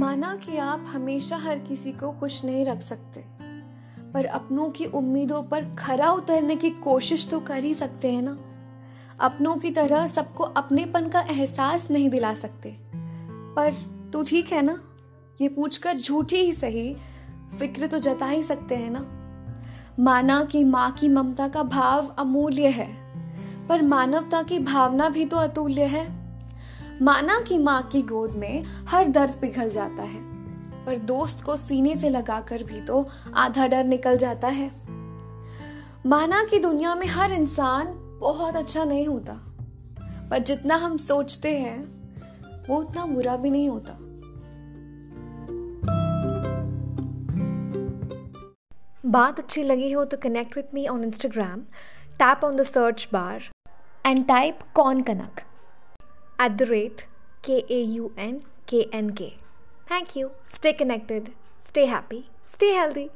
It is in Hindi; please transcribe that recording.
माना कि आप हमेशा हर किसी को खुश नहीं रख सकते, पर अपनों की उम्मीदों पर खरा उतरने की कोशिश तो कर ही सकते हैं ना? अपनों की तरह सबको अपनेपन का एहसास नहीं दिला सकते। पर तू ठीक है ना? ये पूछकर झूठी ही सही फ़िक्र तो जता ही सकते हैं ना? माना कि माँ की ममता का भाव अमूल्य है, पर मानवता की भावना भी तो अतुल्य है। माना कि माँ की गोद में हर दर्द पिघल जाता है, पर दोस्त को सीने से लगाकर भी तो आधा डर निकल जाता है। माना कि दुनिया में हर इंसान बहुत अच्छा नहीं होता, पर जितना हम सोचते हैं, वो उतना बुरा भी नहीं होता। बात अच्छी लगी हो तो connect with me on Instagram tap on the search bar and type cone कनक। At the rate K A U N K N K. Thank you. Stay connected, stay happy, stay healthy.